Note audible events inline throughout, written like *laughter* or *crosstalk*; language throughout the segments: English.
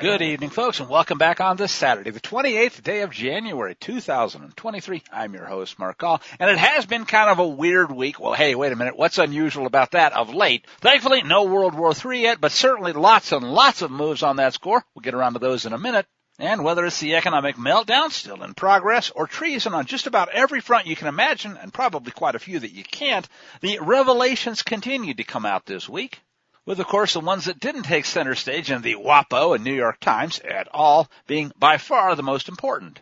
Good evening, folks, and welcome back on this Saturday, the 28th day of January, 2023. I'm your host, Mark Call, and it has been kind of a weird week. Well, hey, wait a minute. What's unusual about that of late? Thankfully, no World War III yet, but certainly lots and lots of moves on that score. We'll get around to those in a minute. And whether it's the economic meltdown still in progress or treason on just about every front you can imagine, and probably quite a few that you can't, the revelations continued to come out this week. With of course the ones that didn't take center stage in the WAPO and New York Times at all being by far the most important.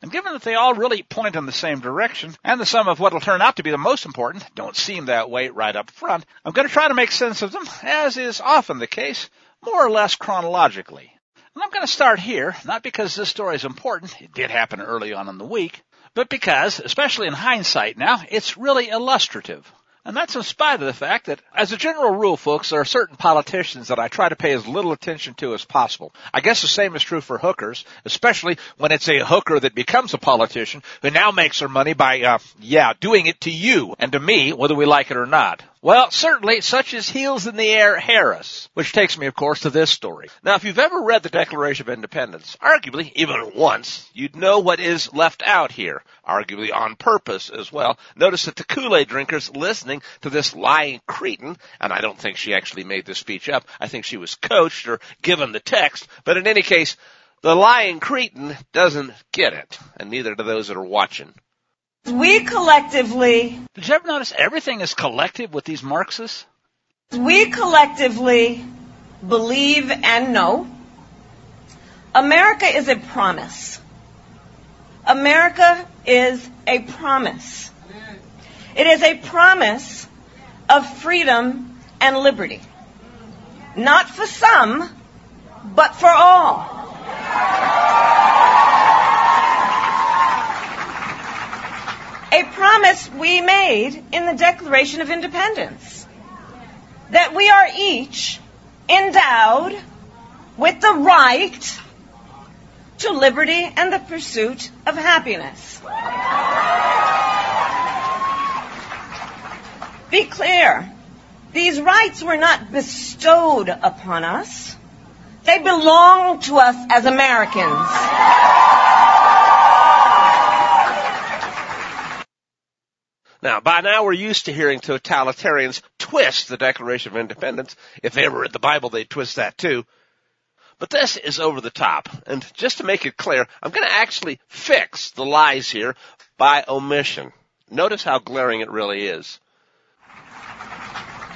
And given that they all really point in the same direction, and the sum of what will turn out to be the most important don't seem that way right up front, I'm going to try to make sense of them, as is often the case, more or less chronologically. And I'm going to start here, not because this story is important, it did happen early on in the week, but because, especially in hindsight now, it's really illustrative. And that's in spite of the fact that, as a general rule, folks, there are certain politicians that I try to pay as little attention to as possible. I guess the same is true for hookers, especially when it's a hooker that becomes a politician who now makes her money by, uh, yeah, doing it to you and to me, whether we like it or not. Well, certainly such as Heels in the Air Harris, which takes me, of course, to this story. Now, if you've ever read the Declaration of Independence, arguably, even once, you'd know what is left out here, arguably on purpose as well. Notice that the Kool-Aid drinkers listening to this lying cretin, and I don't think she actually made this speech up, I think she was coached or given the text, but in any case, the lying cretin doesn't get it, and neither do those that are watching. We collectively. Did you ever notice everything is collective with these Marxists? We collectively believe and know America is a promise. America is a promise. It is a promise of freedom and liberty. Not for some, but for all. A promise we made in the Declaration of Independence that we are each endowed with the right to liberty and the pursuit of happiness. Be clear, these rights were not bestowed upon us. They belong to us as Americans. Now, by now we're used to hearing totalitarians twist the Declaration of Independence. If they ever read the Bible, they'd twist that too. But this is over the top. And just to make it clear, I'm going to actually fix the lies here by omission. Notice how glaring it really is.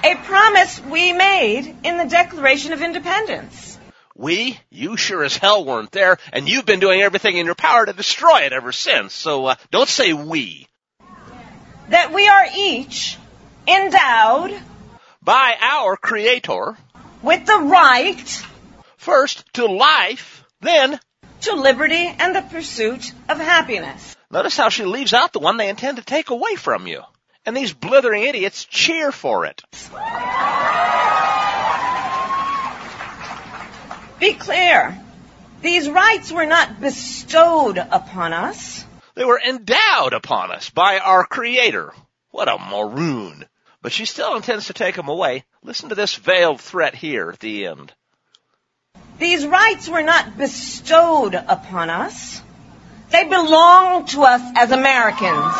A promise we made in the Declaration of Independence. We? You sure as hell weren't there, and you've been doing everything in your power to destroy it ever since. So uh, don't say we that we are each endowed by our Creator with the right first to life, then to liberty and the pursuit of happiness. Notice how she leaves out the one they intend to take away from you. And these blithering idiots cheer for it. Be clear. These rights were not bestowed upon us. They were endowed upon us by our Creator. What a maroon. But she still intends to take them away. Listen to this veiled threat here at the end. These rights were not bestowed upon us. They belong to us as Americans.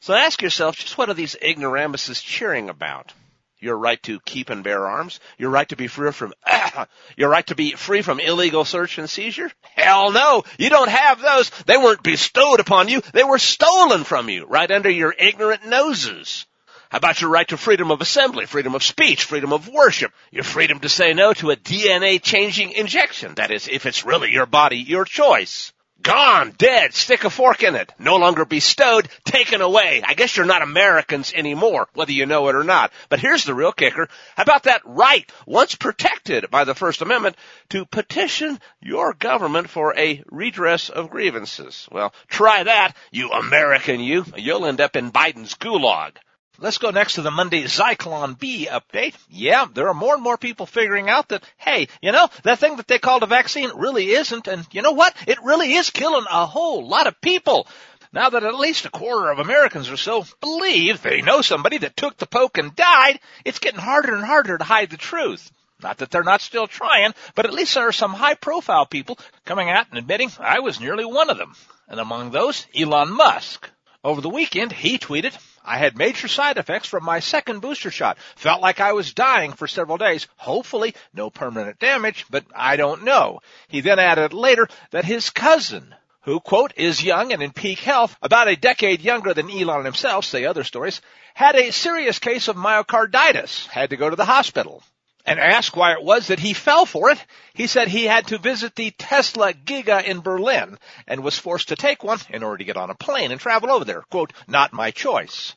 So ask yourself, just what are these ignoramuses cheering about? Your right to keep and bear arms, your right to be free from, *coughs* your right to be free from illegal search and seizure? Hell no, you don't have those. They weren't bestowed upon you. They were stolen from you right under your ignorant noses. How about your right to freedom of assembly, freedom of speech, freedom of worship, your freedom to say no to a DNA changing injection? That is, if it's really your body, your choice. Gone, dead, stick a fork in it. No longer bestowed, taken away. I guess you're not Americans anymore, whether you know it or not. But here's the real kicker. How about that right, once protected by the First Amendment, to petition your government for a redress of grievances? Well, try that, you American you. You'll end up in Biden's gulag. Let's go next to the Monday Zyklon B update. Yeah, there are more and more people figuring out that, hey, you know, that thing that they called a vaccine really isn't, and you know what? It really is killing a whole lot of people. Now that at least a quarter of Americans or so believe they know somebody that took the poke and died, it's getting harder and harder to hide the truth. Not that they're not still trying, but at least there are some high profile people coming out and admitting I was nearly one of them. And among those, Elon Musk. Over the weekend, he tweeted, I had major side effects from my second booster shot. Felt like I was dying for several days. Hopefully, no permanent damage, but I don't know. He then added later that his cousin, who, quote, is young and in peak health, about a decade younger than Elon himself, say other stories, had a serious case of myocarditis, had to go to the hospital and asked why it was that he fell for it, he said he had to visit the Tesla Giga in Berlin and was forced to take one in order to get on a plane and travel over there. Quote, not my choice.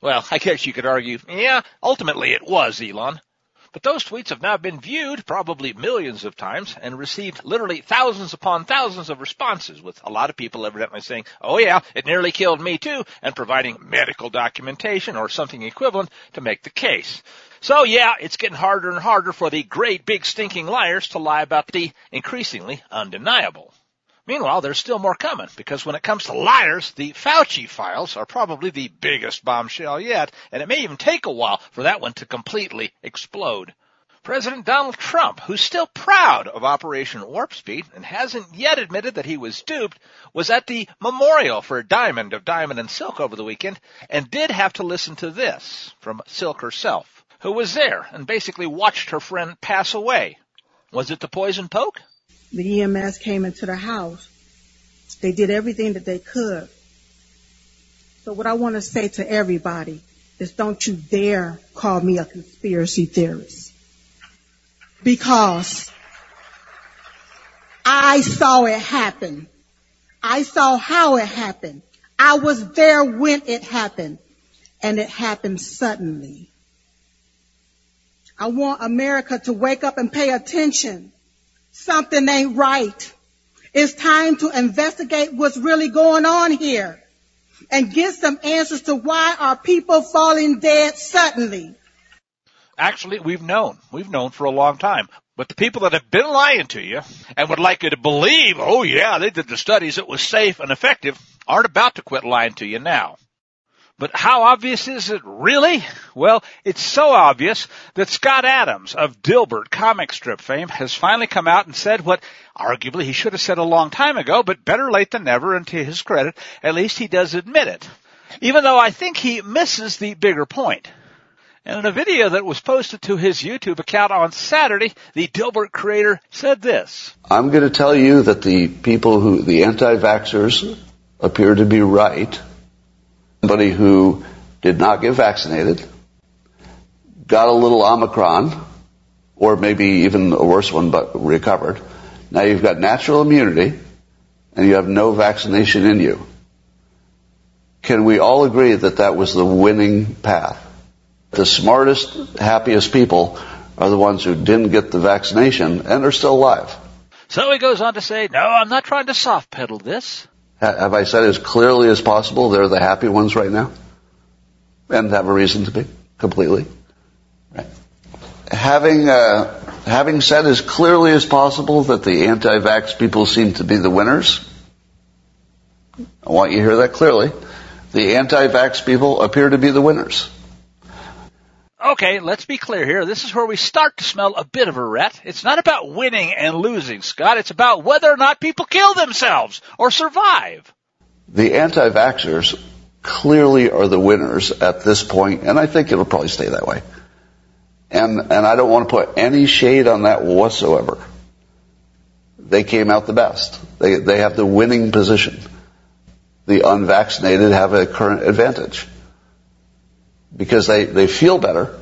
Well, I guess you could argue, yeah, ultimately it was Elon. But those tweets have now been viewed probably millions of times and received literally thousands upon thousands of responses with a lot of people evidently saying, oh yeah, it nearly killed me too, and providing medical documentation or something equivalent to make the case. So yeah, it's getting harder and harder for the great big stinking liars to lie about the increasingly undeniable. Meanwhile, there's still more coming because when it comes to liars, the Fauci files are probably the biggest bombshell yet, and it may even take a while for that one to completely explode. President Donald Trump, who's still proud of Operation Warp Speed and hasn't yet admitted that he was duped, was at the memorial for Diamond of Diamond and Silk over the weekend and did have to listen to this from Silk herself who was there and basically watched her friend pass away. Was it the poison poke? The EMS came into the house. They did everything that they could. So what I want to say to everybody is don't you dare call me a conspiracy theorist. Because I saw it happen. I saw how it happened. I was there when it happened. And it happened suddenly. I want America to wake up and pay attention. Something ain't right. It's time to investigate what's really going on here and get some answers to why are people falling dead suddenly. Actually, we've known. We've known for a long time. But the people that have been lying to you and would like you to believe, oh yeah, they did the studies, it was safe and effective, aren't about to quit lying to you now. But how obvious is it really? Well, it's so obvious that Scott Adams of Dilbert comic strip fame has finally come out and said what arguably he should have said a long time ago, but better late than never, and to his credit, at least he does admit it. Even though I think he misses the bigger point. And in a video that was posted to his YouTube account on Saturday, the Dilbert creator said this. I'm going to tell you that the people who, the anti-vaxxers appear to be right somebody who did not get vaccinated, got a little Omicron, or maybe even a worse one, but recovered. Now you've got natural immunity, and you have no vaccination in you. Can we all agree that that was the winning path? The smartest, happiest people are the ones who didn't get the vaccination and are still alive. So he goes on to say, no, I'm not trying to soft pedal this. Have I said as clearly as possible they're the happy ones right now? And have a reason to be, completely. Right. Having, uh, having said as clearly as possible that the anti-vax people seem to be the winners, I want you to hear that clearly. The anti-vax people appear to be the winners. Okay, let's be clear here. This is where we start to smell a bit of a rat. It's not about winning and losing, Scott. It's about whether or not people kill themselves or survive. The anti-vaxxers clearly are the winners at this point, and I think it'll probably stay that way. And, and I don't want to put any shade on that whatsoever. They came out the best. They, they have the winning position. The unvaccinated have a current advantage because they, they feel better.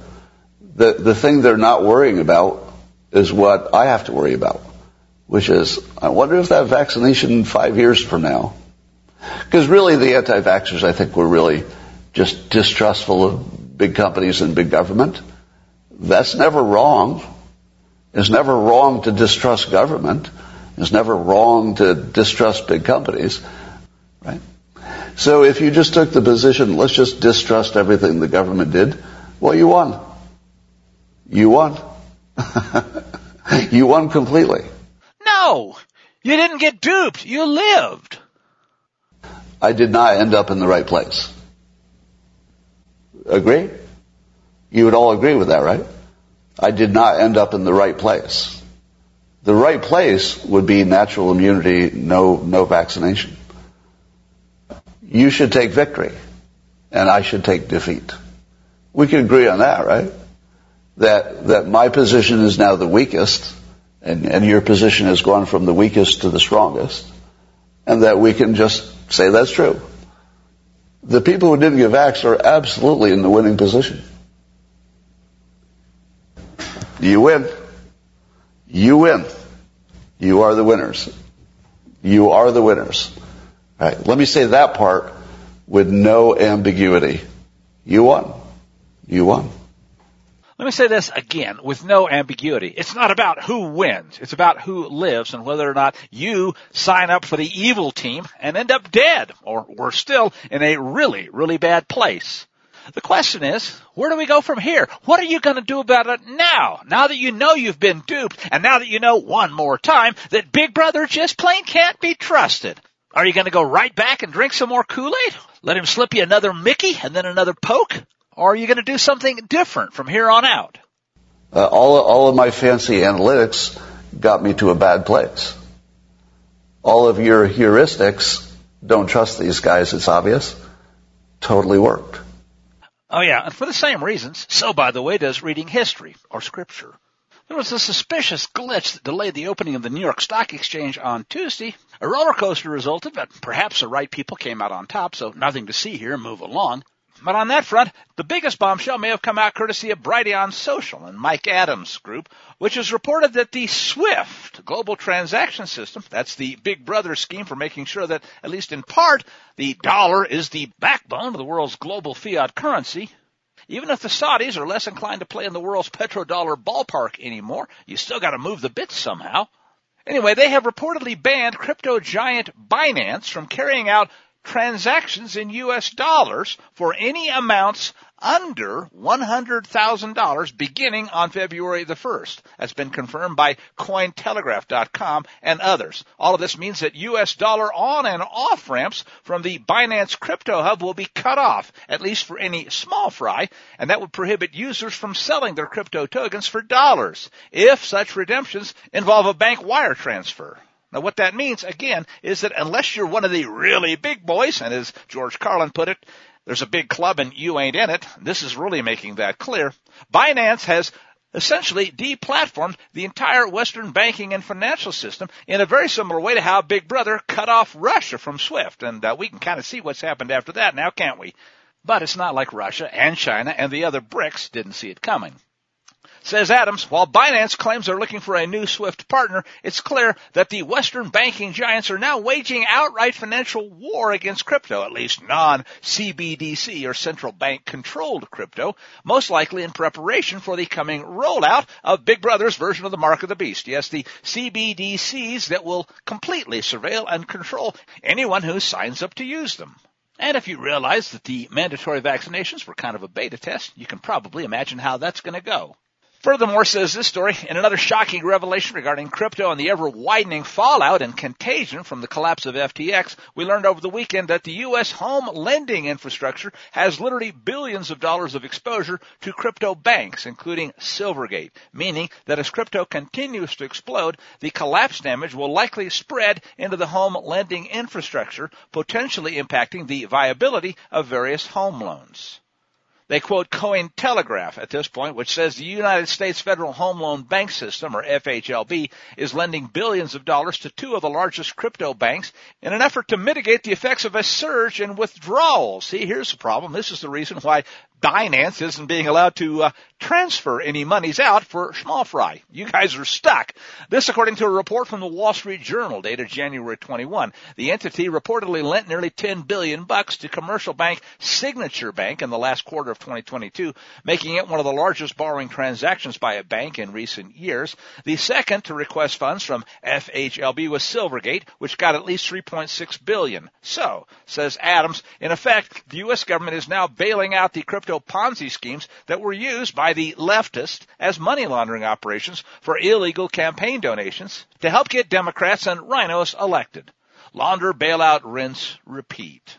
The, the thing they're not worrying about is what I have to worry about, which is, I wonder if that vaccination five years from now, because really the anti-vaxxers, I think, were really just distrustful of big companies and big government. That's never wrong. It's never wrong to distrust government. It's never wrong to distrust big companies, right? So if you just took the position, let's just distrust everything the government did, well, you won. You won. *laughs* you won completely. No! You didn't get duped. You lived. I did not end up in the right place. Agree? You would all agree with that, right? I did not end up in the right place. The right place would be natural immunity, no, no vaccination. You should take victory, and I should take defeat. We can agree on that, right? That, that my position is now the weakest, and, and your position has gone from the weakest to the strongest, and that we can just say that's true. The people who didn't get vax are absolutely in the winning position. You win. You win. You are the winners. You are the winners. Right. Let me say that part with no ambiguity. You won. You won. Let me say this again with no ambiguity. It's not about who wins. It's about who lives and whether or not you sign up for the evil team and end up dead or worse still in a really, really bad place. The question is, where do we go from here? What are you going to do about it now? Now that you know you've been duped and now that you know one more time that Big Brother just plain can't be trusted. Are you going to go right back and drink some more Kool-Aid? Let him slip you another Mickey and then another Poke? Or are you going to do something different from here on out? Uh, all, all of my fancy analytics got me to a bad place. All of your heuristics, don't trust these guys, it's obvious, totally worked. Oh yeah, and for the same reasons, so by the way does reading history or scripture. There was a suspicious glitch that delayed the opening of the New York Stock Exchange on Tuesday. A roller coaster resulted, but perhaps the right people came out on top, so nothing to see here, move along. But on that front, the biggest bombshell may have come out courtesy of Brighteon Social and Mike Adams Group, which has reported that the SWIFT global transaction system, that's the big brother scheme for making sure that, at least in part, the dollar is the backbone of the world's global fiat currency. Even if the Saudis are less inclined to play in the world's petrodollar ballpark anymore, you still gotta move the bits somehow. Anyway, they have reportedly banned crypto giant Binance from carrying out transactions in US dollars for any amounts under $100,000 beginning on February the 1st. That's been confirmed by Cointelegraph.com and others. All of this means that US dollar on and off ramps from the Binance Crypto Hub will be cut off, at least for any small fry, and that would prohibit users from selling their crypto tokens for dollars if such redemptions involve a bank wire transfer. Now what that means, again, is that unless you're one of the really big boys, and as George Carlin put it, there's a big club and you ain't in it, this is really making that clear, Binance has essentially deplatformed the entire Western banking and financial system in a very similar way to how Big Brother cut off Russia from SWIFT. And uh, we can kind of see what's happened after that now, can't we? But it's not like Russia and China and the other BRICS didn't see it coming. Says Adams, while Binance claims they're looking for a new SWIFT partner, it's clear that the Western banking giants are now waging outright financial war against crypto, at least non-CBDC or central bank controlled crypto, most likely in preparation for the coming rollout of Big Brother's version of the Mark of the Beast. Yes, the CBDCs that will completely surveil and control anyone who signs up to use them. And if you realize that the mandatory vaccinations were kind of a beta test, you can probably imagine how that's going to go. Furthermore, says this story, in another shocking revelation regarding crypto and the ever widening fallout and contagion from the collapse of FTX, we learned over the weekend that the U.S. home lending infrastructure has literally billions of dollars of exposure to crypto banks, including Silvergate, meaning that as crypto continues to explode, the collapse damage will likely spread into the home lending infrastructure, potentially impacting the viability of various home loans. They quote Cointelegraph at this point, which says the United States Federal Home Loan Bank System, or FHLB, is lending billions of dollars to two of the largest crypto banks in an effort to mitigate the effects of a surge in withdrawals. See, here's the problem. This is the reason why Binance isn't being allowed to uh, transfer any monies out for small fry. You guys are stuck. This according to a report from the Wall Street Journal dated January 21. The entity reportedly lent nearly 10 billion bucks to commercial bank Signature Bank in the last quarter of 2022, making it one of the largest borrowing transactions by a bank in recent years. The second to request funds from FHLB was Silvergate, which got at least 3.6 billion. So, says Adams, in effect, the US government is now bailing out the crypto Ponzi schemes that were used by the leftists as money laundering operations for illegal campaign donations to help get Democrats and RINOs elected. Launder, bailout, rinse, repeat.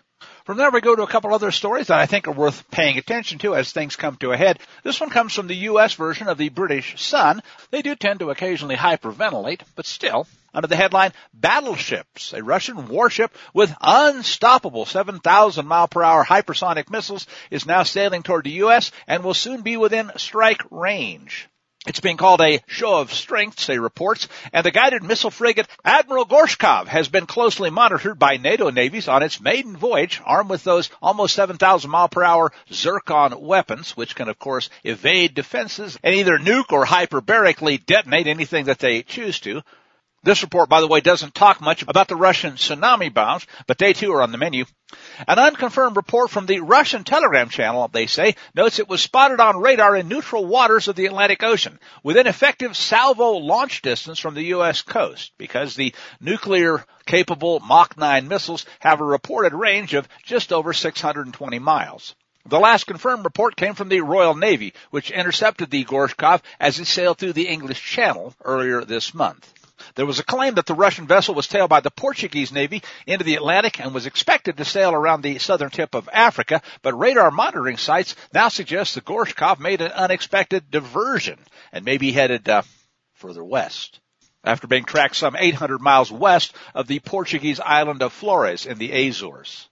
From there, we go to a couple other stories that I think are worth paying attention to as things come to a head. This one comes from the U.S. version of the British Sun. They do tend to occasionally hyperventilate, but still, under the headline Battleships, a Russian warship with unstoppable 7,000 mile per hour hypersonic missiles is now sailing toward the U.S. and will soon be within strike range. It's being called a show of strength, say reports, and the guided missile frigate Admiral Gorshkov has been closely monitored by NATO navies on its maiden voyage, armed with those almost 7,000 mile per hour Zircon weapons, which can of course evade defenses and either nuke or hyperbarically detonate anything that they choose to. This report, by the way, doesn't talk much about the Russian tsunami bombs, but they too are on the menu. An unconfirmed report from the Russian Telegram channel, they say, notes it was spotted on radar in neutral waters of the Atlantic Ocean, within effective salvo launch distance from the U.S. coast, because the nuclear capable Mach 9 missiles have a reported range of just over 620 miles. The last confirmed report came from the Royal Navy, which intercepted the Gorshkov as it sailed through the English Channel earlier this month. There was a claim that the Russian vessel was tailed by the Portuguese Navy into the Atlantic and was expected to sail around the southern tip of Africa, but radar monitoring sites now suggest the Gorshkov made an unexpected diversion and may be headed uh, further west after being tracked some 800 miles west of the Portuguese island of Flores in the Azores.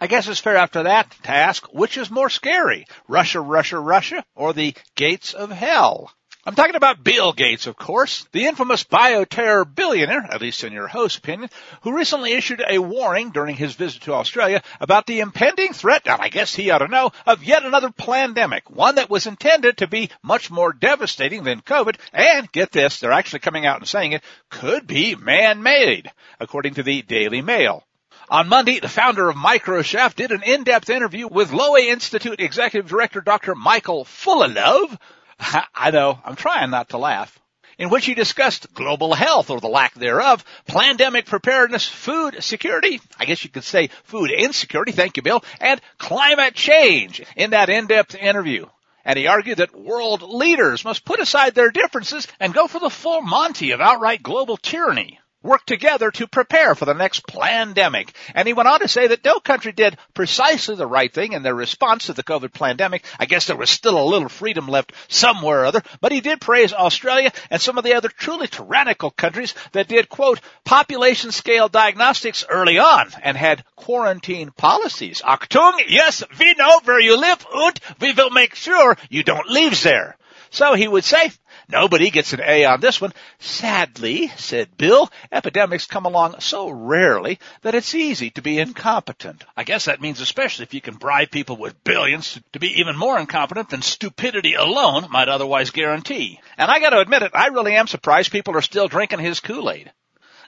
I guess it's fair after that to ask which is more scary, Russia, Russia, Russia, or the gates of hell? I'm talking about Bill Gates, of course, the infamous bioterror billionaire, at least in your host's opinion, who recently issued a warning during his visit to Australia about the impending threat, and I guess he ought to know, of yet another pandemic, one that was intended to be much more devastating than COVID, and get this, they're actually coming out and saying it, could be man-made, according to the Daily Mail. On Monday, the founder of Microsoft did an in-depth interview with Lowy Institute Executive Director Dr. Michael Fullilove, *laughs* I know, I'm trying not to laugh. In which he discussed global health or the lack thereof, pandemic preparedness, food security, I guess you could say food insecurity, thank you Bill, and climate change in that in-depth interview. And he argued that world leaders must put aside their differences and go for the full Monty of outright global tyranny work together to prepare for the next pandemic. And he went on to say that no country did precisely the right thing in their response to the COVID pandemic. I guess there was still a little freedom left somewhere or other, but he did praise Australia and some of the other truly tyrannical countries that did, quote, population scale diagnostics early on and had quarantine policies. Achtung, yes, we know where you live and we will make sure you don't leave there. So he would say, Nobody gets an A on this one. Sadly, said Bill, epidemics come along so rarely that it's easy to be incompetent. I guess that means especially if you can bribe people with billions to be even more incompetent than stupidity alone might otherwise guarantee. And I gotta admit it, I really am surprised people are still drinking his Kool-Aid.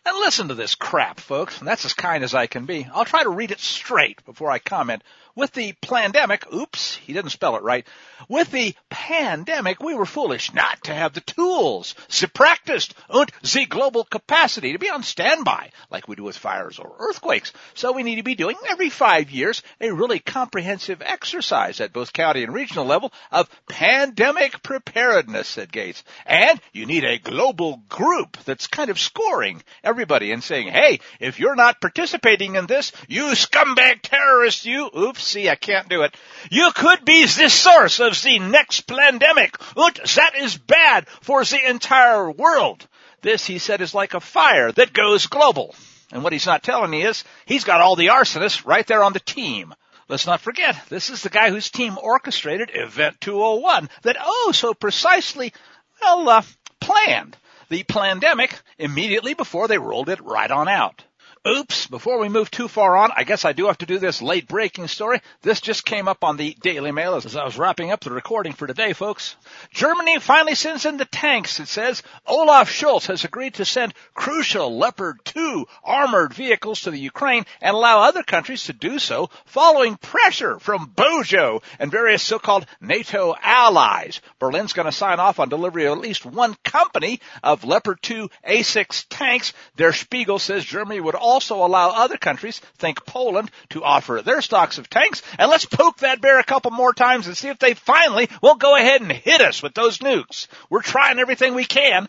And listen to this crap, folks, and that's as kind as I can be. I'll try to read it straight before I comment with the pandemic, oops, he didn't spell it right. With the pandemic, we were foolish not to have the tools, the practice, and the global capacity to be on standby, like we do with fires or earthquakes. So we need to be doing every five years a really comprehensive exercise at both county and regional level of pandemic preparedness, said Gates. And you need a global group that's kind of scoring everybody and saying, hey, if you're not participating in this, you scumbag terrorist, you, oops, see, I can't do it. You could be the source of the next pandemic. And that is bad for the entire world. This, he said, is like a fire that goes global. And what he's not telling me is he's got all the arsonists right there on the team. Let's not forget, this is the guy whose team orchestrated Event 201 that oh so precisely, well, uh, planned the pandemic immediately before they rolled it right on out. Oops, before we move too far on, I guess I do have to do this late breaking story. This just came up on the Daily Mail as I was wrapping up the recording for today, folks. Germany finally sends in the tanks, it says. Olaf Scholz has agreed to send crucial Leopard 2 armored vehicles to the Ukraine and allow other countries to do so following pressure from Bojo and various so-called NATO allies. Berlin's going to sign off on delivery of at least one company of Leopard 2 A6 tanks. Der Spiegel says Germany would also also allow other countries, think Poland, to offer their stocks of tanks. And let's poke that bear a couple more times and see if they finally won't go ahead and hit us with those nukes. We're trying everything we can.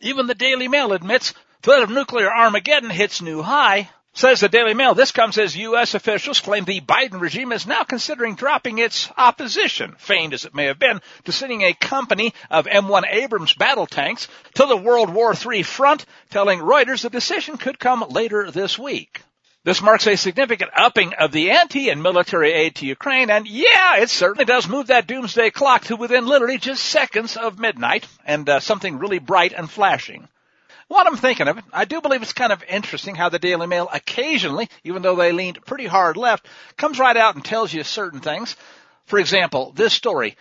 Even the Daily Mail admits threat of nuclear Armageddon hits new high. Says the Daily Mail, this comes as U.S. officials claim the Biden regime is now considering dropping its opposition, feigned as it may have been, to sending a company of M1 Abrams battle tanks to the World War III front, telling Reuters the decision could come later this week. This marks a significant upping of the ante in military aid to Ukraine, and yeah, it certainly does move that doomsday clock to within literally just seconds of midnight, and uh, something really bright and flashing. What I'm thinking of I do believe it's kind of interesting how the Daily Mail occasionally, even though they leaned pretty hard left, comes right out and tells you certain things. For example, this story.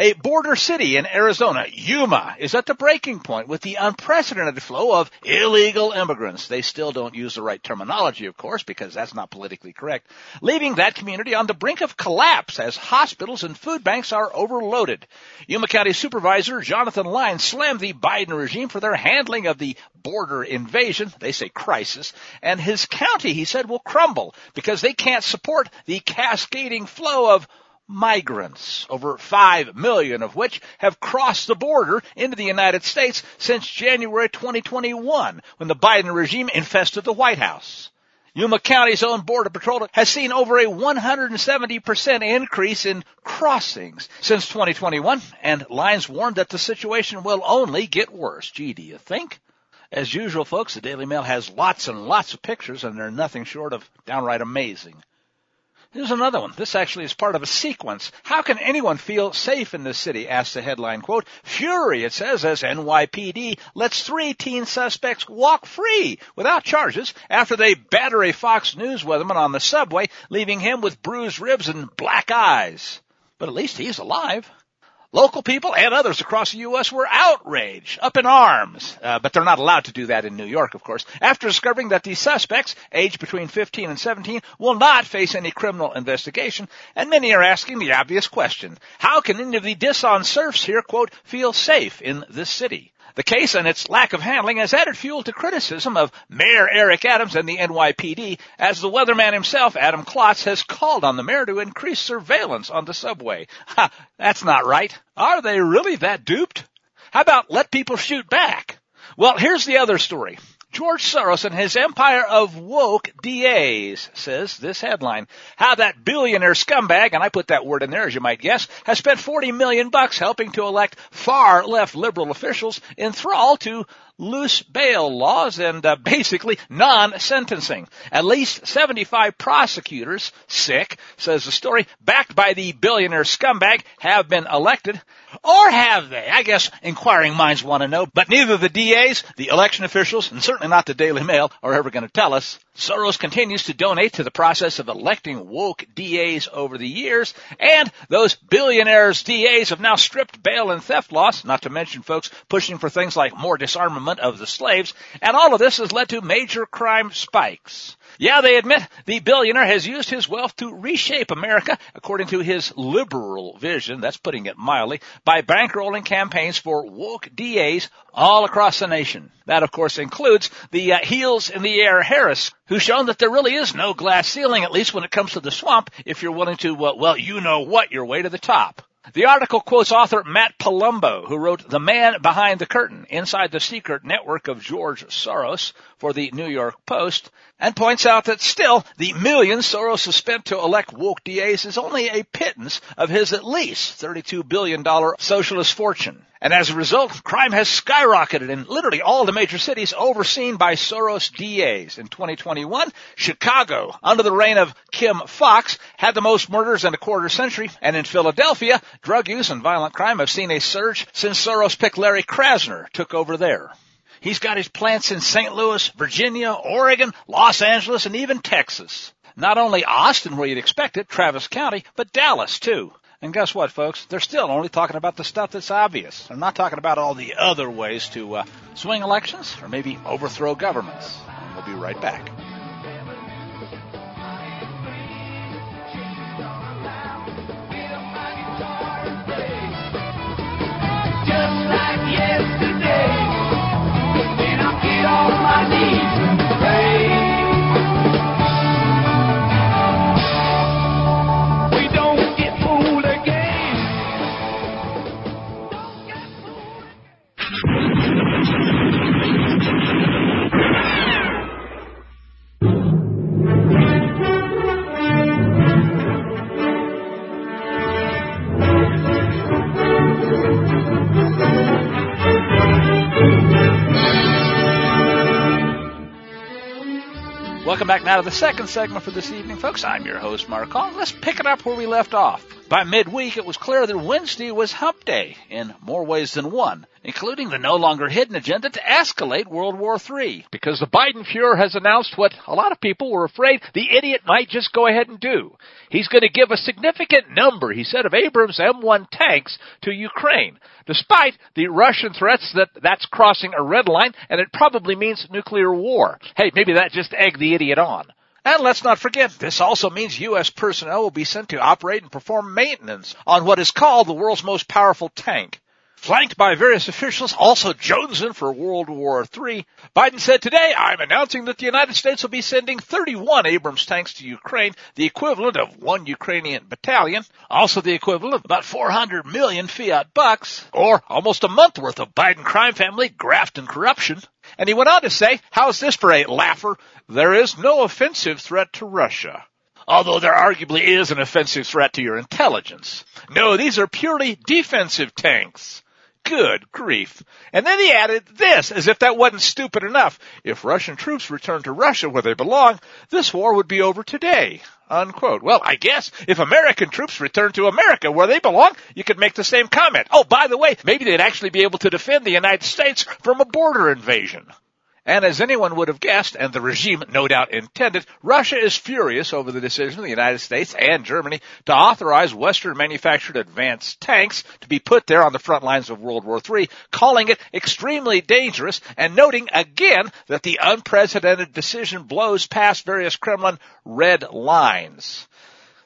A border city in Arizona, Yuma, is at the breaking point with the unprecedented flow of illegal immigrants. They still don't use the right terminology, of course, because that's not politically correct, leaving that community on the brink of collapse as hospitals and food banks are overloaded. Yuma County Supervisor Jonathan Lyons slammed the Biden regime for their handling of the border invasion, they say crisis, and his county, he said, will crumble because they can't support the cascading flow of migrants, over 5 million of which have crossed the border into the United States since January 2021 when the Biden regime infested the White House. Yuma County's own Border Patrol has seen over a 170% increase in crossings since 2021, and Lyons warned that the situation will only get worse. Gee, do you think? As usual, folks, the Daily Mail has lots and lots of pictures, and they're nothing short of downright amazing. Here's another one. This actually is part of a sequence. How can anyone feel safe in this city? asks the headline quote. Fury, it says, as NYPD lets three teen suspects walk free without charges after they batter a Fox News weatherman on the subway, leaving him with bruised ribs and black eyes. But at least he's alive. Local people and others across the U.S. were outraged, up in arms, uh, but they're not allowed to do that in New York, of course, after discovering that these suspects, aged between 15 and 17, will not face any criminal investigation, and many are asking the obvious question, how can any of the dishonest serfs here, quote, feel safe in this city? The case and its lack of handling has added fuel to criticism of Mayor Eric Adams and the NYPD, as the weatherman himself, Adam Klotz, has called on the mayor to increase surveillance on the subway. Ha, that's not right. Are they really that duped? How about let people shoot back? Well, here's the other story. George Soros and his empire of woke DAs, says this headline. How that billionaire scumbag, and I put that word in there as you might guess, has spent 40 million bucks helping to elect far left liberal officials in thrall to loose bail laws and uh, basically non-sentencing. At least 75 prosecutors, sick, says the story, backed by the billionaire scumbag, have been elected. Or have they? I guess inquiring minds want to know, but neither the DAs, the election officials, and certainly not the Daily Mail are ever going to tell us. Soros continues to donate to the process of electing woke DAs over the years, and those billionaires DAs have now stripped bail and theft laws, not to mention folks pushing for things like more disarmament of the slaves, and all of this has led to major crime spikes. Yeah, they admit the billionaire has used his wealth to reshape America according to his liberal vision, that's putting it mildly, by bankrolling campaigns for woke DAs all across the nation. That of course includes the uh, heels in the air Harris, who's shown that there really is no glass ceiling, at least when it comes to the swamp, if you're willing to, uh, well, you know what, your way to the top. The article quotes author Matt Palumbo, who wrote The Man Behind the Curtain, Inside the Secret Network of George Soros for the New York Post, and points out that still the millions Soros has spent to elect woke DAs is only a pittance of his at least $32 billion socialist fortune. And as a result, crime has skyrocketed in literally all the major cities overseen by Soros DAs. In 2021, Chicago, under the reign of Kim Foxx, had the most murders in a quarter century. And in Philadelphia, drug use and violent crime have seen a surge since Soros pick Larry Krasner took over there. He's got his plants in St. Louis, Virginia, Oregon, Los Angeles, and even Texas. Not only Austin, where you'd expect it, Travis County, but Dallas too. And guess what, folks? They're still only talking about the stuff that's obvious. They're not talking about all the other ways to uh, swing elections or maybe overthrow governments. We'll be right back. Just like yesterday, and I'll get on my knees now to the second segment for this evening, folks. I'm your host, Mark Call. Let's pick it up where we left off. By midweek, it was clear that Wednesday was hump day in more ways than one, including the no longer hidden agenda to escalate World War III. because the Biden Fuhrer has announced what a lot of people were afraid the idiot might just go ahead and do. He's going to give a significant number, he said, of Abrams M1 tanks to Ukraine, despite the Russian threats that that's crossing a red line and it probably means nuclear war. Hey, maybe that just egged the idiot on. And let's not forget, this also means U.S. personnel will be sent to operate and perform maintenance on what is called the world's most powerful tank. Flanked by various officials also jonesing for World War III, Biden said today, I'm announcing that the United States will be sending 31 Abrams tanks to Ukraine, the equivalent of one Ukrainian battalion, also the equivalent of about 400 million fiat bucks, or almost a month worth of Biden crime family graft and corruption. And he went on to say, how's this for a laugher? There is no offensive threat to Russia. Although there arguably is an offensive threat to your intelligence. No, these are purely defensive tanks. Good grief. And then he added this, as if that wasn't stupid enough. If Russian troops return to Russia where they belong, this war would be over today. Unquote. Well, I guess if American troops return to America where they belong, you could make the same comment. Oh, by the way, maybe they'd actually be able to defend the United States from a border invasion. And as anyone would have guessed, and the regime no doubt intended, Russia is furious over the decision of the United States and Germany to authorize Western manufactured advanced tanks to be put there on the front lines of World War III, calling it extremely dangerous and noting again that the unprecedented decision blows past various Kremlin red lines.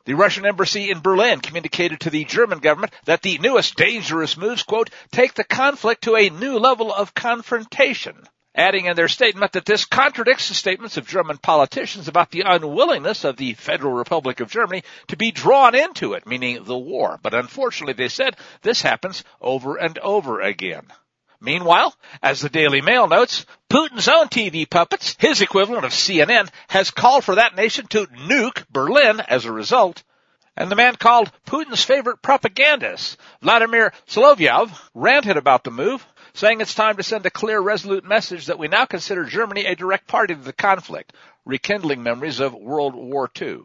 The Russian embassy in Berlin communicated to the German government that the newest dangerous moves, quote, take the conflict to a new level of confrontation adding in their statement that this contradicts the statements of German politicians about the unwillingness of the Federal Republic of Germany to be drawn into it, meaning the war. But unfortunately, they said, this happens over and over again. Meanwhile, as the Daily Mail notes, Putin's own TV puppets, his equivalent of CNN, has called for that nation to nuke Berlin as a result. And the man called Putin's favorite propagandist, Vladimir Solovyov, ranted about the move, saying it's time to send a clear, resolute message that we now consider Germany a direct party to the conflict, rekindling memories of World War II.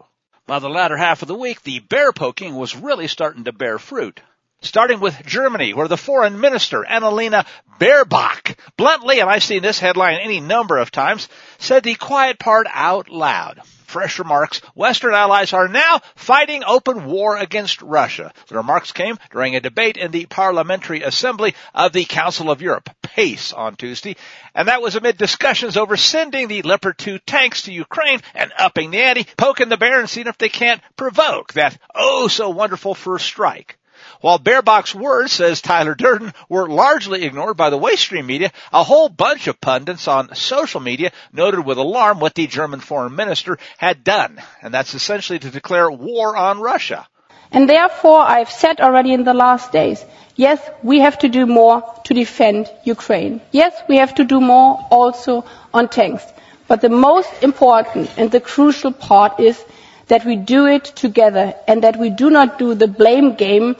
By the latter half of the week, the bear poking was really starting to bear fruit. Starting with Germany, where the foreign minister, Annalena Baerbock, bluntly, and I've seen this headline any number of times, said the quiet part out loud fresh remarks, Western allies are now fighting open war against Russia. The remarks came during a debate in the Parliamentary Assembly of the Council of Europe, PACE, on Tuesday, and that was amid discussions over sending the Leopard 2 tanks to Ukraine and upping the ante, poking the bear and seeing if they can't provoke that oh so wonderful first strike. While Baerbock's words, says Tyler Durden, were largely ignored by the mainstream media, a whole bunch of pundits on social media noted with alarm what the German foreign minister had done, and that's essentially to declare war on Russia. And therefore, I've said already in the last days, yes, we have to do more to defend Ukraine. Yes, we have to do more also on tanks. But the most important and the crucial part is that we do it together and that we do not do the blame game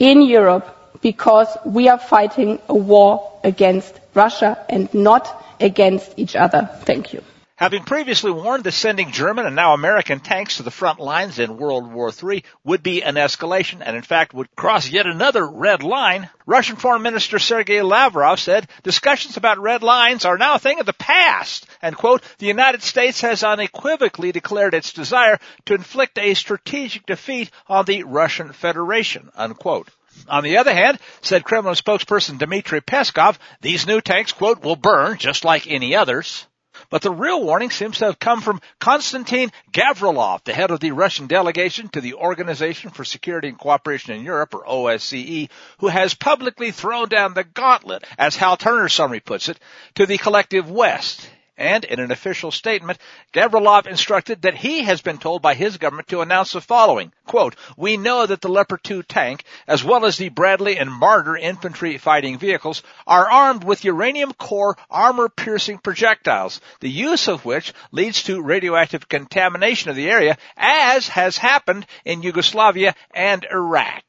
in Europe because we are fighting a war against Russia and not against each other. Thank you. Having previously warned that sending German and now American tanks to the front lines in World War III would be an escalation and in fact would cross yet another red line, Russian Foreign Minister Sergei Lavrov said discussions about red lines are now a thing of the past and quote, the United States has unequivocally declared its desire to inflict a strategic defeat on the Russian Federation, unquote. On the other hand, said Kremlin spokesperson Dmitry Peskov, these new tanks, quote, will burn just like any others. But the real warning seems to have come from Konstantin Gavrilov, the head of the Russian delegation to the Organization for Security and Cooperation in Europe, or OSCE, who has publicly thrown down the gauntlet, as Hal Turner's summary puts it, to the collective West and in an official statement, Gavrilov instructed that he has been told by his government to announce the following, quote, we know that the Leopard 2 tank, as well as the Bradley and Marder infantry fighting vehicles, are armed with uranium core armor piercing projectiles, the use of which leads to radioactive contamination of the area, as has happened in Yugoslavia and Iraq.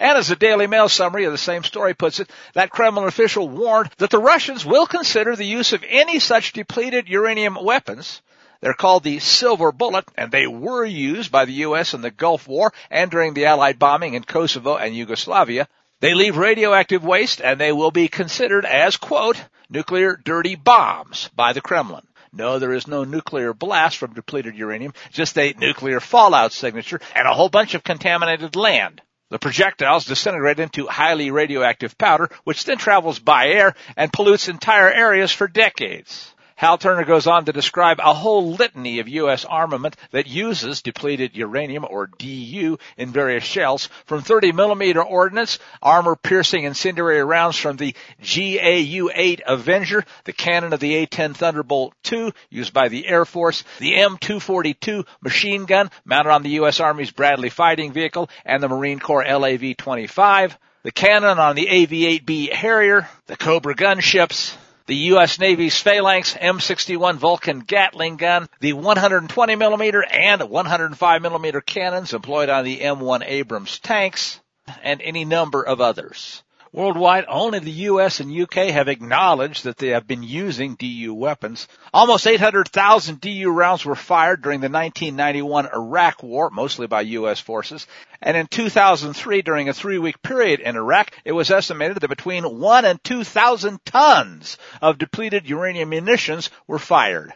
And as the Daily Mail summary of the same story puts it, that Kremlin official warned that the Russians will consider the use of any such depleted uranium weapons they're called the Silver Bullet, and they were used by the U.S. in the Gulf War and during the Allied bombing in Kosovo and Yugoslavia. They leave radioactive waste, and they will be considered as, quote, nuclear dirty bombs by the Kremlin. No, there is no nuclear blast from depleted uranium, just a nuclear fallout signature and a whole bunch of contaminated land. The projectiles disintegrate into highly radioactive powder, which then travels by air and pollutes entire areas for decades. Hal Turner goes on to describe a whole litany of U.S. armament that uses depleted uranium or DU in various shells from 30 millimeter ordnance, armor piercing incendiary rounds from the GAU-8 Avenger, the cannon of the A-10 Thunderbolt II used by the Air Force, the M242 machine gun mounted on the U.S. Army's Bradley fighting vehicle and the Marine Corps LAV-25, the cannon on the AV-8B Harrier, the Cobra gunships, the U.S. Navy's Phalanx M61 Vulcan Gatling gun, the 120 millimeter and 105 millimeter cannons employed on the M1 Abrams tanks, and any number of others. Worldwide, only the US and UK have acknowledged that they have been using DU weapons. Almost 800,000 DU rounds were fired during the 1991 Iraq War, mostly by US forces. And in 2003, during a three week period in Iraq, it was estimated that between one and 2,000 tons of depleted uranium munitions were fired.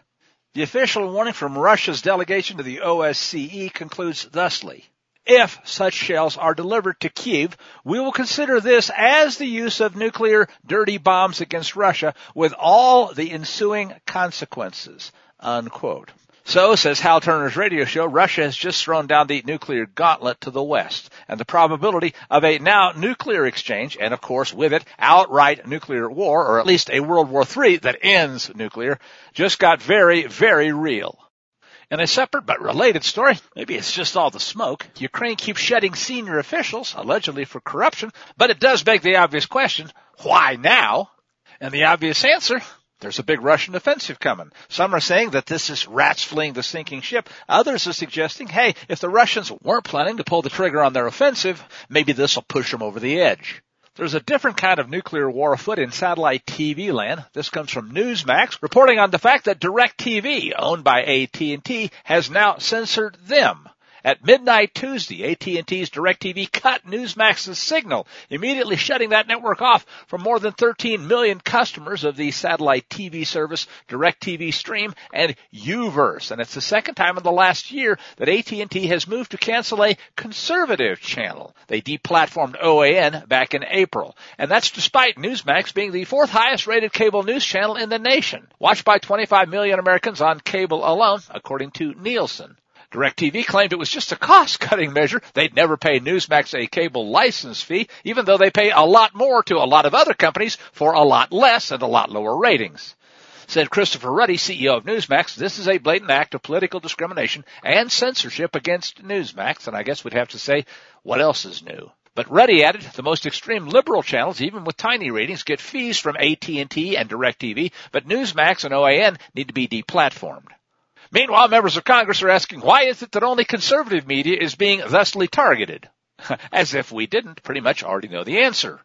The official warning from Russia's delegation to the OSCE concludes thusly. If such shells are delivered to Kiev, we will consider this as the use of nuclear dirty bombs against Russia with all the ensuing consequences. Unquote. So, says Hal Turner's radio show, Russia has just thrown down the nuclear gauntlet to the West, and the probability of a now nuclear exchange, and of course with it, outright nuclear war, or at least a World War III that ends nuclear, just got very, very real. In a separate but related story, maybe it's just all the smoke, Ukraine keeps shedding senior officials, allegedly for corruption, but it does beg the obvious question, why now? And the obvious answer, there's a big Russian offensive coming. Some are saying that this is rats fleeing the sinking ship. Others are suggesting, hey, if the Russians weren't planning to pull the trigger on their offensive, maybe this will push them over the edge. There's a different kind of nuclear war afoot in satellite TV land. This comes from Newsmax, reporting on the fact that DirecTV, owned by AT&T, has now censored them. At midnight Tuesday, AT&T's DirecTV cut Newsmax's signal, immediately shutting that network off for more than 13 million customers of the satellite TV service DirecTV Stream and Uverse. And it's the second time in the last year that AT&T has moved to cancel a conservative channel. They deplatformed OAN back in April. And that's despite Newsmax being the fourth highest rated cable news channel in the nation, watched by 25 million Americans on cable alone, according to Nielsen. DirecTV claimed it was just a cost-cutting measure. They'd never pay Newsmax a cable license fee, even though they pay a lot more to a lot of other companies for a lot less and a lot lower ratings. Said Christopher Ruddy, CEO of Newsmax, this is a blatant act of political discrimination and censorship against Newsmax, and I guess we'd have to say, what else is new? But Ruddy added, the most extreme liberal channels, even with tiny ratings, get fees from AT&T and DirecTV, but Newsmax and OAN need to be deplatformed. Meanwhile, members of Congress are asking, why is it that only conservative media is being thusly targeted? *laughs* As if we didn't pretty much already know the answer.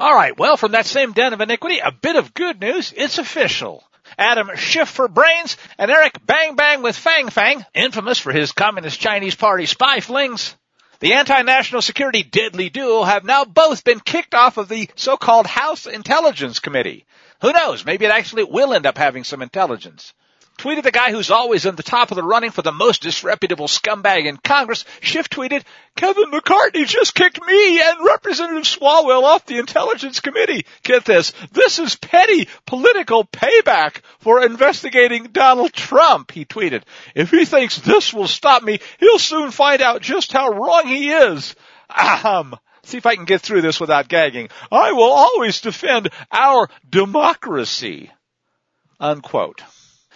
Alright, well, from that same den of iniquity, a bit of good news. It's official. Adam Schiff for brains, and Eric Bang Bang with Fang Fang, infamous for his Communist Chinese Party spy flings. The anti-national security deadly duo have now both been kicked off of the so-called House Intelligence Committee. Who knows? Maybe it actually will end up having some intelligence. Tweeted the guy who's always in the top of the running for the most disreputable scumbag in Congress. Schiff tweeted, Kevin McCarthy just kicked me and Representative Swalwell off the Intelligence Committee. Get this. This is petty political payback for investigating Donald Trump, he tweeted. If he thinks this will stop me, he'll soon find out just how wrong he is. Ahem. See if I can get through this without gagging. I will always defend our democracy. Unquote.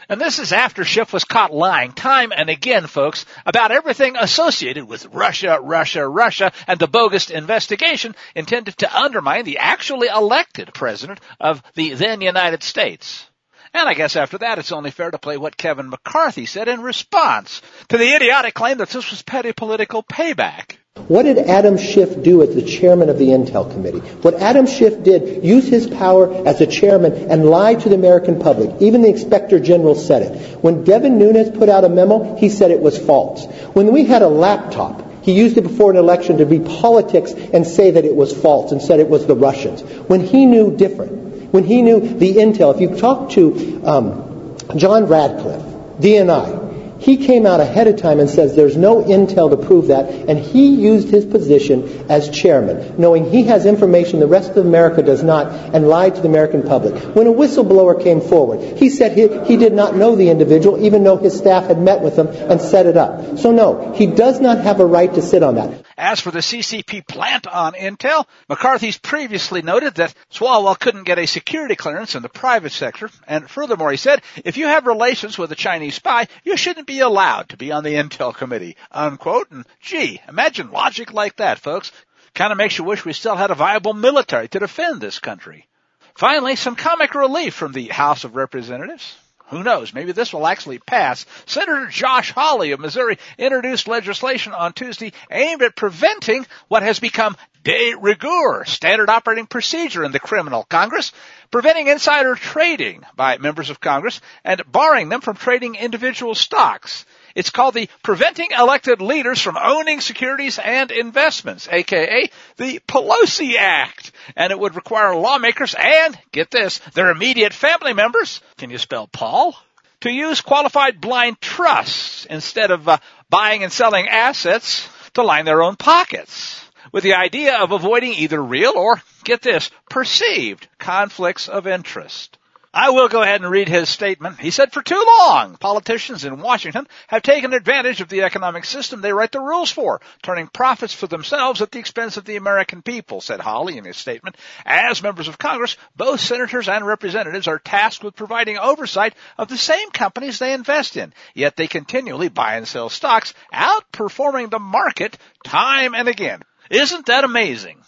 And this is after Schiff was caught lying time and again, folks, about everything associated with Russia, Russia, Russia, and the bogus investigation intended to undermine the actually elected president of the then United States. And I guess after that, it's only fair to play what Kevin McCarthy said in response to the idiotic claim that this was petty political payback. What did Adam Schiff do as the chairman of the Intel Committee? What Adam Schiff did, use his power as a chairman and lie to the American public. Even the Inspector General said it. When Devin Nunes put out a memo, he said it was false. When we had a laptop, he used it before an election to be politics and say that it was false and said it was the Russians. When he knew different, when he knew the intel, if you talk to um, John Ratcliffe, DNI, he came out ahead of time and says there's no intel to prove that, and he used his position as chairman, knowing he has information the rest of America does not, and lied to the American public. When a whistleblower came forward, he said he, he did not know the individual, even though his staff had met with him and set it up. So no, he does not have a right to sit on that. As for the CCP plant on Intel, McCarthy's previously noted that Swalwell couldn't get a security clearance in the private sector, and furthermore he said, if you have relations with a Chinese spy, you shouldn't be allowed to be on the Intel committee, unquote. And gee, imagine logic like that, folks. Kind of makes you wish we still had a viable military to defend this country. Finally, some comic relief from the House of Representatives. Who knows? Maybe this will actually pass. Senator Josh Hawley of Missouri introduced legislation on Tuesday aimed at preventing what has become de rigueur, standard operating procedure in the criminal Congress, preventing insider trading by members of Congress and barring them from trading individual stocks. It's called the Preventing Elected Leaders from Owning Securities and Investments, aka the Pelosi Act. And it would require lawmakers and, get this, their immediate family members, can you spell Paul? To use qualified blind trusts instead of uh, buying and selling assets to line their own pockets with the idea of avoiding either real or, get this, perceived conflicts of interest. I will go ahead and read his statement. He said, for too long, politicians in Washington have taken advantage of the economic system they write the rules for, turning profits for themselves at the expense of the American people, said Hawley in his statement. As members of Congress, both senators and representatives are tasked with providing oversight of the same companies they invest in, yet they continually buy and sell stocks, outperforming the market time and again. Isn't that amazing?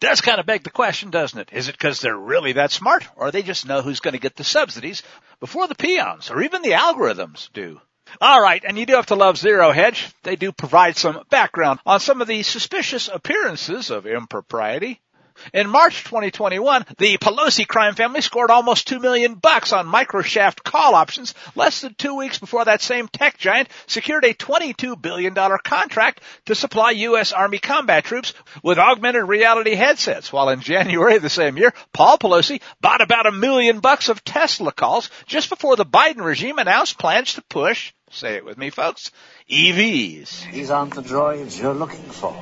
Does kind of beg the question, doesn't it? Is it because they're really that smart, or they just know who's going to get the subsidies before the peons, or even the algorithms do? All right, and you do have to love Zero Hedge. They do provide some background on some of the suspicious appearances of impropriety. In March 2021, the Pelosi crime family scored almost 2 million bucks on microshaft call options less than 2 weeks before that same tech giant secured a 22 billion dollar contract to supply US Army combat troops with augmented reality headsets, while in January of the same year, Paul Pelosi bought about a million bucks of Tesla calls just before the Biden regime announced plans to push, say it with me folks, EVs. These aren't the droids you're looking for.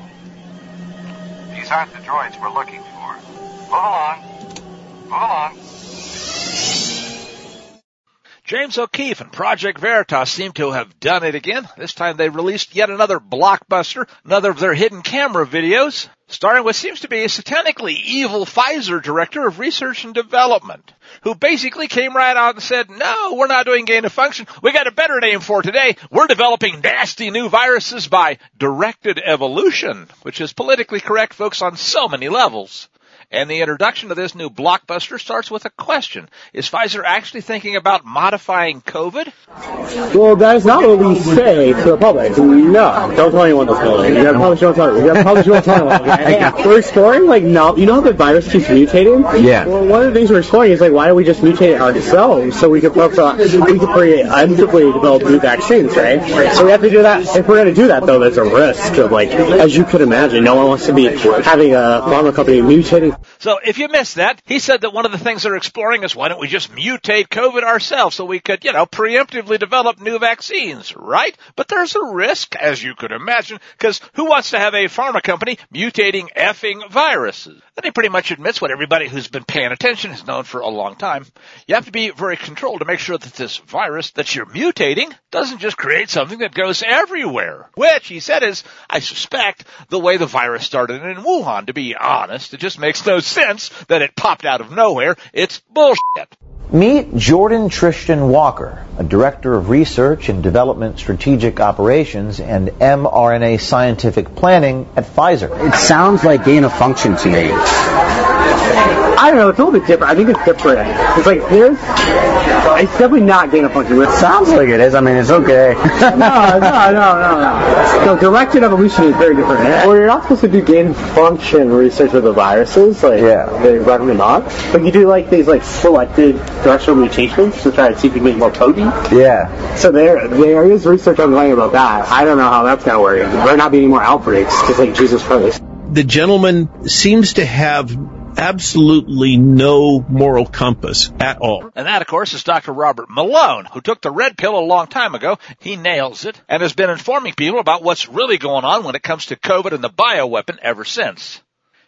These aren't the droids we're looking for. Move along. Move along. James O'Keefe and Project Veritas seem to have done it again. This time they released yet another blockbuster, another of their hidden camera videos, starring what seems to be a satanically evil Pfizer director of research and development, who basically came right out and said, no, we're not doing gain of function. We got a better name for today. We're developing nasty new viruses by directed evolution, which is politically correct, folks, on so many levels. And the introduction of this new blockbuster starts with a question. Is Pfizer actually thinking about modifying COVID? Well, that is not what we say to the public. No, don't tell anyone this. You gotta publish, don't tell. You gotta publish, don't tell anyone. Okay? We're exploring like no, you know how the virus keeps mutating? Yeah. Well, one of the things we're exploring is like why don't we just mutate it ourselves so we can focus on we can create uh, untriply develop new vaccines, right? So we have to do that. If we're gonna do that though, there's a risk of like, as you could imagine, no one wants to be having a pharma company mutating So if you missed that, he said that one of the things they're exploring is why don't we just mutate COVID ourselves so we could, you know, preemptively develop new vaccines, right? But there's a risk, as you could imagine, because who wants to have a pharma company mutating effing viruses? And he pretty much admits what everybody who's been paying attention has known for a long time. You have to be very controlled to make sure that this virus that you're mutating doesn't just create something that goes everywhere. Which, he said, is, I suspect, the way the virus started in Wuhan, to be honest. It just makes no sense that it popped out of nowhere. It's bullshit. Meet Jordon Trishton Walker, a director of research and development strategic operations and mRNA scientific planning at Pfizer. It sounds like gain of function to me. I don't know. It's a little bit different. I think it's different. It's like this. It's definitely not gain of function. It sounds like it is. I mean, it's okay. *laughs* no, no, no, no, no. No, directed evolution is very different. Well, you're not supposed to do gain of function research with the viruses. Like, Yeah. they recommend not. But you do like these like selected directional mutations to try to see if you can make more potent. Yeah. So there, there is research ongoing about that. I don't know how that's gonna work. There might not be any more outbreaks. Just like Jesus Christ. the gentleman seems to have absolutely no moral compass at all. And that, of course, is Dr. Robert Malone, who took the red pill a long time ago. He nails it and has been informing people about what's really going on when it comes to COVID and the bioweapon ever since.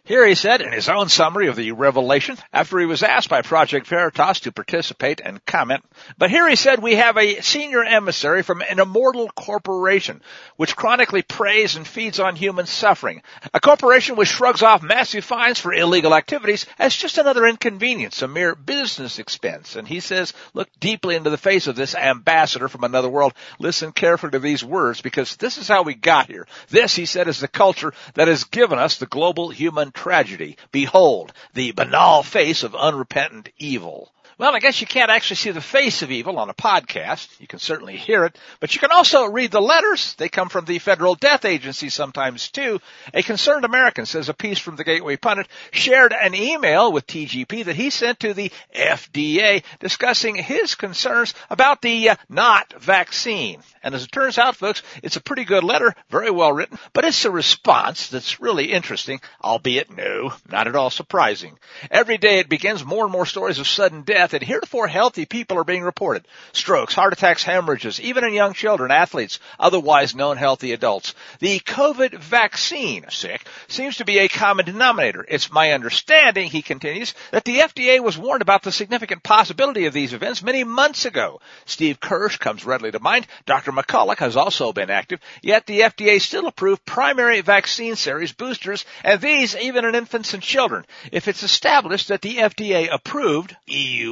Here he said in his own summary of the revelation after he was asked by Project Veritas to participate and comment. But here he said we have a senior emissary from an immortal corporation which chronically preys and feeds on human suffering. A corporation which shrugs off massive fines for illegal activities as just another inconvenience, a mere business expense. And he says, look deeply into the face of this ambassador from another world. Listen carefully to these words because this is how we got here. This, he said, is the culture that has given us the global human tragedy. Behold, the banal face of unrepentant evil. Well, I guess you can't actually see the face of evil on a podcast. You can certainly hear it, but you can also read the letters. They come from the Federal Death Agency sometimes too. A concerned American says a piece from the Gateway Pundit shared an email with TGP that he sent to the FDA discussing his concerns about the uh, not vaccine. And as it turns out, folks, it's a pretty good letter, very well written, but it's a response that's really interesting, albeit no, not at all surprising. Every day it begins more and more stories of sudden death and heretofore healthy people are being reported. Strokes, heart attacks, hemorrhages, even in young children, athletes, otherwise known healthy adults. The COVID vaccine, sick, seems to be a common denominator. It's my understanding, he continues, that the FDA was warned about the significant possibility of these events many months ago. Steve Kirsch comes readily to mind. Dr. McCullough has also been active, yet the FDA still approved primary vaccine series boosters, and these even in infants and children. If it's established that the FDA approved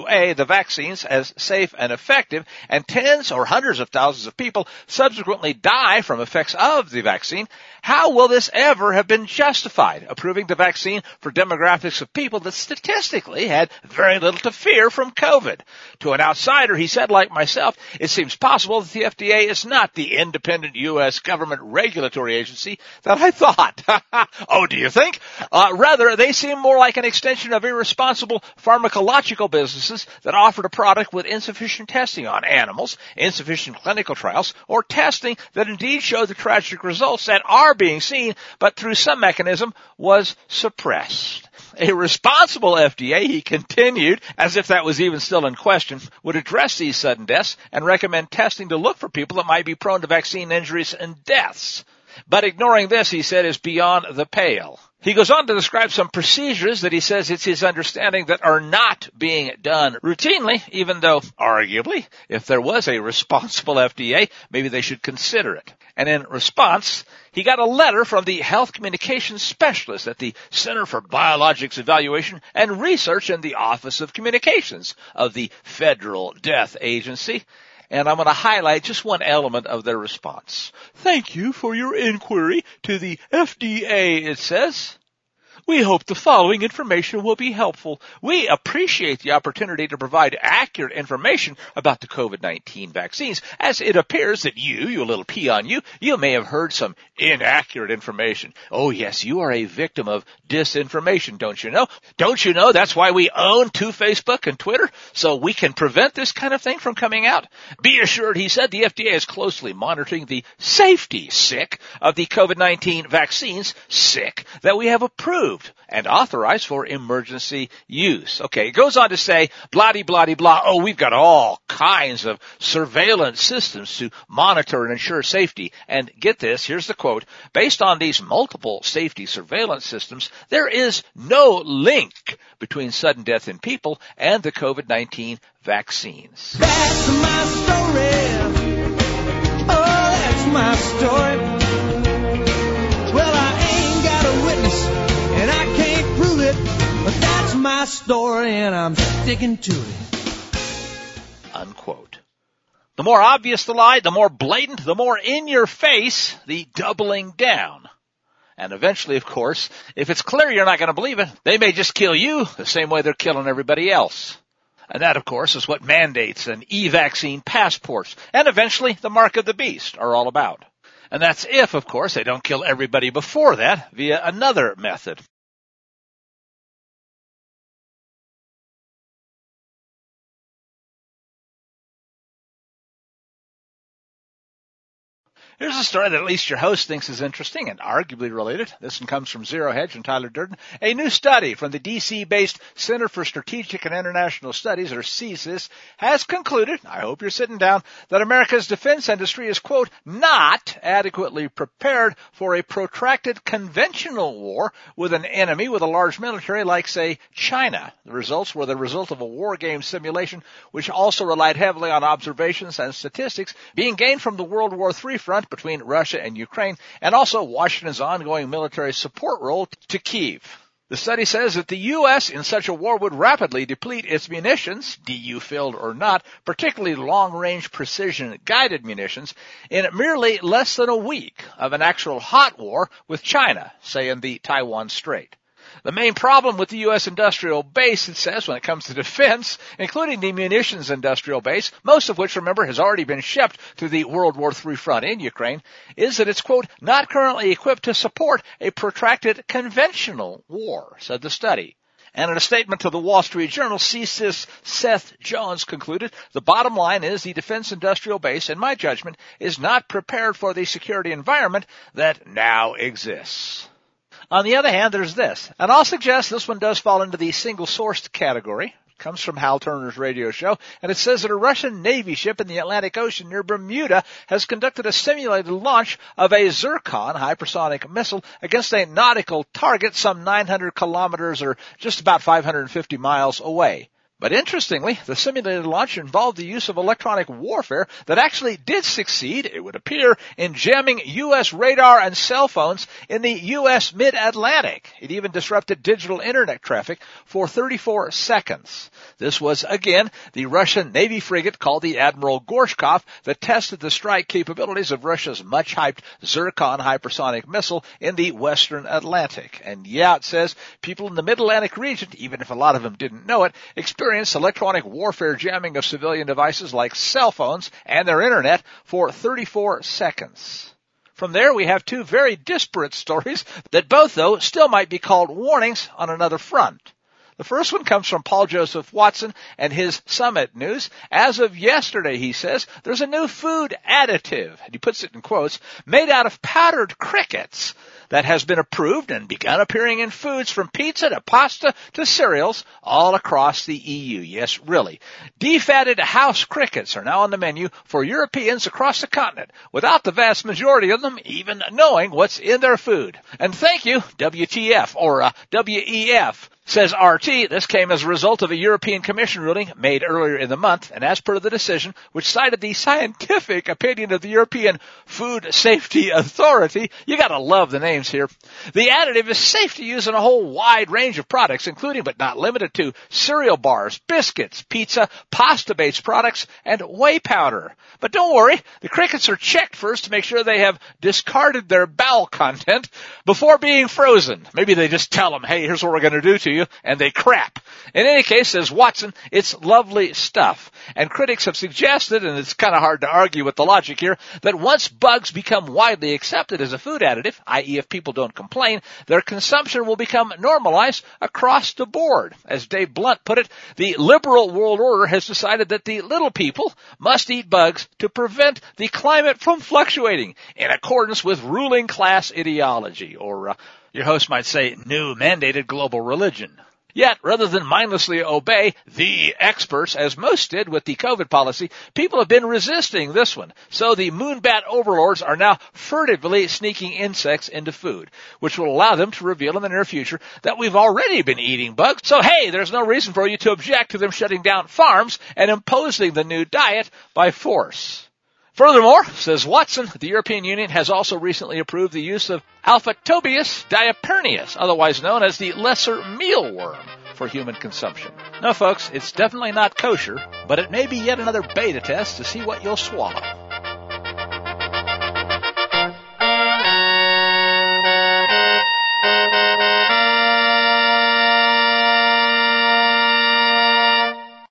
The vaccines as safe and effective, and tens or hundreds of thousands of people subsequently die from effects of the vaccine, how will this ever have been justified, approving the vaccine for demographics of people that statistically had very little to fear from COVID? To an outsider, he said, like myself, it seems possible that the FDA is not the independent U.S. government regulatory agency that I thought. *laughs* oh, do you think? Uh, rather, they seem more like an extension of irresponsible pharmacological businesses that offered a product with insufficient testing on animals, insufficient clinical trials, or testing that indeed showed the tragic results that are being seen, but through some mechanism was suppressed. A responsible FDA, he continued, as if that was even still in question, would address these sudden deaths and recommend testing to look for people that might be prone to vaccine injuries and deaths. But ignoring this, he said, is beyond the pale. He goes on to describe some procedures that he says it's his understanding that are not being done routinely, even though, arguably, if there was a responsible FDA, maybe they should consider it. And in response, he got a letter from the health communications specialist at the Center for Biologics Evaluation and Research in the Office of Communications of the Federal Death Agency. And I'm going to highlight just one element of their response. Thank you for your inquiry to the FDA, it says. We hope the following information will be helpful. We appreciate the opportunity to provide accurate information about the COVID-19 vaccines as it appears that you, you little pee on you, you may have heard some inaccurate information. Oh yes, you are a victim of disinformation, don't you know? Don't you know that's why we own two Facebook and Twitter? So we can prevent this kind of thing from coming out? Be assured, he said, the FDA is closely monitoring the safety, sick, of the COVID-19 vaccines, sick, that we have approved and authorized for emergency use. Okay, it goes on to say, blah blah blah. Oh, we've got all kinds of surveillance systems to monitor and ensure safety. And get this, here's the quote, based on these multiple safety surveillance systems, there is no link between sudden death in people and the COVID-19 vaccines. That's my story. Oh, that's my story. My story, and I'm sticking to it. Unquote. The more obvious the lie, the more blatant, the more in your face, the doubling down. And eventually, of course, if it's clear you're not going to believe it, they may just kill you the same way they're killing everybody else. And that, of course, is what mandates and e-vaccine passports and eventually the mark of the beast are all about. And that's if, of course, they don't kill everybody before that via another method. Here's a story that at least your host thinks is interesting and arguably related. This one comes from Zero Hedge and Tyler Durden. A new study from the DC-based Center for Strategic and International Studies, or CSIS, has concluded, I hope you're sitting down, that America's defense industry is, quote, not adequately prepared for a protracted conventional war with an enemy with a large military like, say, China. The results were the result of a war game simulation, which also relied heavily on observations and statistics being gained from the World War III front between Russia and Ukraine, and also Washington's ongoing military support role to Kiev. The study says that the U.S. in such a war would rapidly deplete its munitions, DU filled or not, particularly long-range precision guided munitions, in merely less than a week of an actual hot war with China, say in the Taiwan Strait. The main problem with the U.S. industrial base, it says, when it comes to defense, including the munitions industrial base, most of which, remember, has already been shipped to the World War III front in Ukraine, is that it's, quote, not currently equipped to support a protracted conventional war, said the study. And in a statement to the Wall Street Journal, CSIS Seth Jones concluded, the bottom line is the defense industrial base, in my judgment, is not prepared for the security environment that now exists. On the other hand, there's this, and I'll suggest this one does fall into the single sourced category. It comes from Hal Turner's radio show, and it says that a Russian Navy ship in the Atlantic Ocean near Bermuda has conducted a simulated launch of a Zircon hypersonic missile against a nautical target some 900 kilometers or just about 550 miles away. But interestingly, the simulated launch involved the use of electronic warfare that actually did succeed, it would appear, in jamming U.S. radar and cell phones in the U.S. mid-Atlantic. It even disrupted digital internet traffic for 34 seconds. This was, again, the Russian Navy frigate called the Admiral Gorshkov that tested the strike capabilities of Russia's much-hyped Zircon hypersonic missile in the Western Atlantic. And yeah, it says people in the mid-Atlantic region, even if a lot of them didn't know it, experienced electronic warfare jamming of civilian devices like cell phones and their internet for 34 seconds. From there, we have two very disparate *laughs* stories that both, though, still might be called warnings on another front. The first one comes from Paul Joseph Watson and his summit news. As of yesterday, he says, there's a new food additive, and he puts it in quotes, made out of powdered crickets that has been approved and begun appearing in foods from pizza to pasta to cereals all across the EU. Yes, really. Defatted house crickets are now on the menu for Europeans across the continent without the vast majority of them even knowing what's in their food. And thank you, WTF or uh, WEF. Says RT, this came as a result of a European Commission ruling made earlier in the month, and as per the decision, which cited the scientific opinion of the European Food Safety Authority, you gotta love the names here. The additive is safe to use in a whole wide range of products, including but not limited to cereal bars, biscuits, pizza, pasta-based products, and whey powder. But don't worry, the crickets are checked first to make sure they have discarded their bowel content before being frozen. Maybe they just tell them, hey, here's what we're gonna do to you, and they crap. In any case, says Watson, it's lovely stuff. And critics have suggested, and it's kind of hard to argue with the logic here, that once bugs become widely accepted as a food additive, i.e. if people don't complain, their consumption will become normalized across the board. As Dave Blount put it, the liberal world order has decided that the little people must eat bugs to prevent the climate from fluctuating in accordance with ruling class ideology, or uh, your host might say new mandated global religion. Yet, rather than mindlessly obey the experts, as most did with the COVID policy, people have been resisting this one. So the moonbat overlords are now furtively sneaking insects into food, which will allow them to reveal in the near future that we've already been eating bugs. So hey, there's no reason for you to object to them shutting down farms and imposing the new diet by force. Furthermore, says Watson, the European Union has also recently approved the use of Alphitobius diaperinus, otherwise known as the lesser mealworm, for human consumption. No folks, it's definitely not kosher, but it may be yet another beta test to see what you'll swallow.